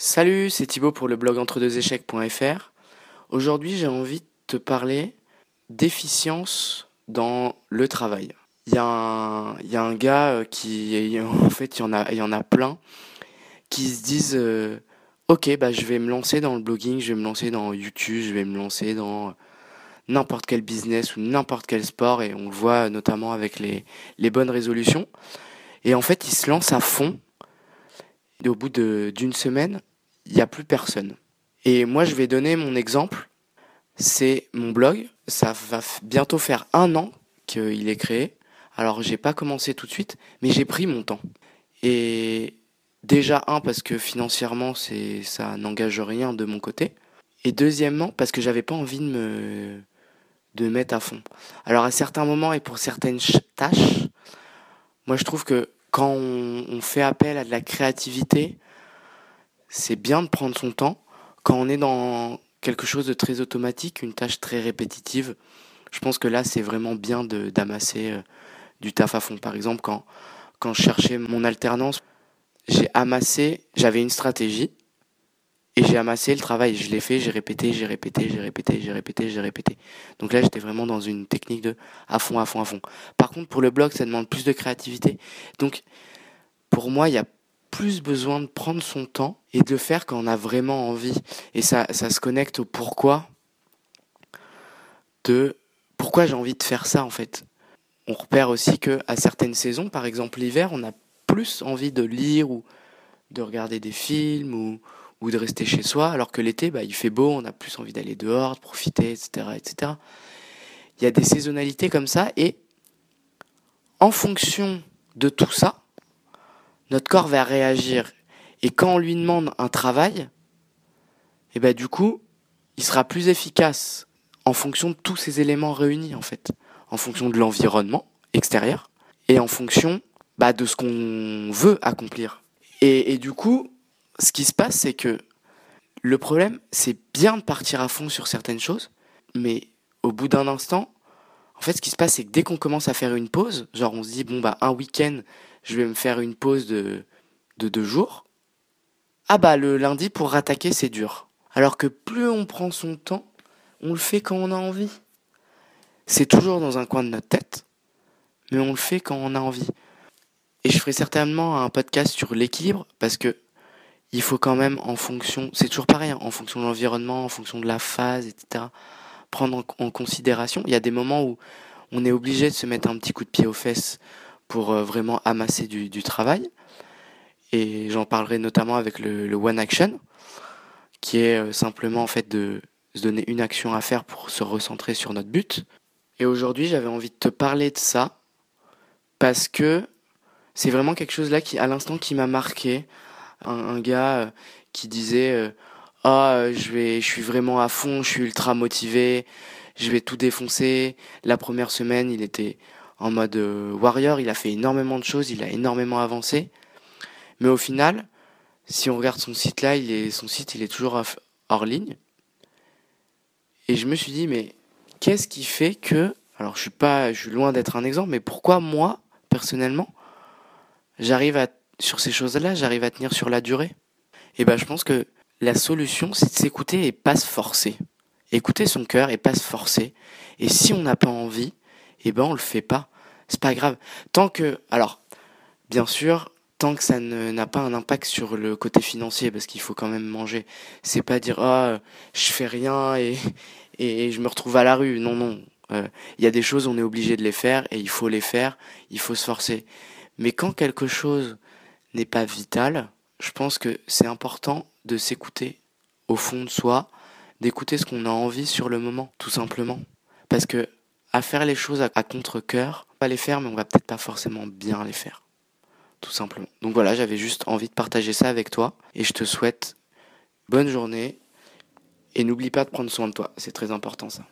Salut, c'est Thibaut pour le blog entre-deux-échecs.fr. Aujourd'hui, j'ai envie de te parler d'efficience dans le travail. Il y, a un, y a un gars euh, qui, en fait, il y en a, y en a plein qui se disent euh, Ok, bah, je vais me lancer dans le blogging, je vais me lancer dans YouTube, je vais me lancer dans n'importe quel business ou n'importe quel sport, et on le voit notamment avec les, les bonnes résolutions. Et en fait, ils se lancent à fond. Et au bout d'une semaine, il n'y a plus personne. Et moi, je vais donner mon exemple. C'est mon blog. Ça va bientôt faire un an qu'il est créé. Alors, j'ai pas commencé tout de suite, mais j'ai pris mon temps. Et déjà, un, parce que financièrement, c'est, ça n'engage rien de mon côté. Et deuxièmement, parce que j'avais pas envie de me, de mettre à fond. Alors, à certains moments et pour certaines tâches, moi, je trouve que quand on fait appel à de la créativité, c'est bien de prendre son temps. Quand on est dans quelque chose de très automatique, une tâche très répétitive, je pense que là, c'est vraiment bien d'amasser euh, du taf à fond. Par exemple, quand, quand je cherchais mon alternance, j'ai amassé, j'avais une stratégie et j'ai amassé le travail. Je l'ai fait, j'ai répété, j'ai répété, j'ai répété, j'ai répété, j'ai répété. Donc là, j'étais vraiment dans une technique de à fond, à fond, à fond. Par contre, pour le blog, ça demande plus de créativité. Donc, pour moi, il y a plus besoin de prendre son temps et de le faire quand on a vraiment envie. Et ça, ça se connecte au pourquoi de pourquoi j'ai envie de faire ça en fait. On repère aussi que à certaines saisons, par exemple l'hiver, on a plus envie de lire ou de regarder des films ou, ou de rester chez soi, alors que l'été, bah, il fait beau, on a plus envie d'aller dehors, de profiter, etc., etc. Il y a des saisonnalités comme ça et en fonction de tout ça, notre corps va réagir. Et quand on lui demande un travail, eh ben du coup, il sera plus efficace en fonction de tous ces éléments réunis en fait, en fonction de l'environnement extérieur et en fonction bah, de ce qu'on veut accomplir. Et, et du coup, ce qui se passe, c'est que le problème, c'est bien de partir à fond sur certaines choses, mais au bout d'un instant, en fait, ce qui se passe, c'est que dès qu'on commence à faire une pause, genre on se dit, bon, bah, un week-end, je vais me faire une pause de, de deux jours. Ah bah, le lundi, pour rattaquer, c'est dur. Alors que plus on prend son temps, on le fait quand on a envie. C'est toujours dans un coin de notre tête, mais on le fait quand on a envie. Et je ferai certainement un podcast sur l'équilibre, parce que il faut quand même, en fonction, c'est toujours pareil, hein, en fonction de l'environnement, en fonction de la phase, etc., prendre en, considération. Il y a des moments où on est obligé de se mettre un petit coup de pied aux fesses pour euh, vraiment amasser du, travail. Et j'en parlerai notamment avec le, One Action, qui est euh, simplement en fait de se donner une action à faire pour se recentrer sur notre but. Et aujourd'hui, j'avais envie de te parler de ça parce que c'est vraiment quelque chose là qui, à l'instant, qui m'a marqué. Un, un, gars euh, qui disait ah je vais je suis vraiment à fond je suis ultra motivé je vais tout défoncer. La première semaine il était en mode euh, warrior il a fait énormément de choses il a énormément avancé. Mais au final si on regarde son site là il est son site il est toujours hors ligne. Et je me suis dit mais qu'est-ce qui fait que alors je suis pas je suis loin d'être un exemple mais pourquoi moi personnellement j'arrive à sur ces choses là j'arrive à tenir sur la durée? Et ben je pense que la solution, c'est de s'écouter et pas se forcer. Écouter son cœur et pas se forcer. Et si on n'a pas envie, eh ben on le fait pas. C'est pas grave. Tant que, alors, bien sûr, tant que ça n'a pas un impact sur le côté financier, parce qu'il faut quand même manger. C'est pas dire ah je fais rien et, et je me retrouve à la rue. Non non. Euh, il y a des choses on est obligé de les faire et il faut les faire. Il faut se forcer. Mais quand quelque chose n'est pas vital, je pense que c'est important de s'écouter au fond de soi, d'écouter ce qu'on a envie sur le moment, tout simplement. Parce que à faire les choses à, contre-coeur, on va les faire, mais on va peut-être pas forcément bien les faire. Tout simplement. Donc voilà, j'avais juste envie de partager ça avec toi. Et je te souhaite bonne journée. Et n'oublie pas de prendre soin de toi. C'est très important ça.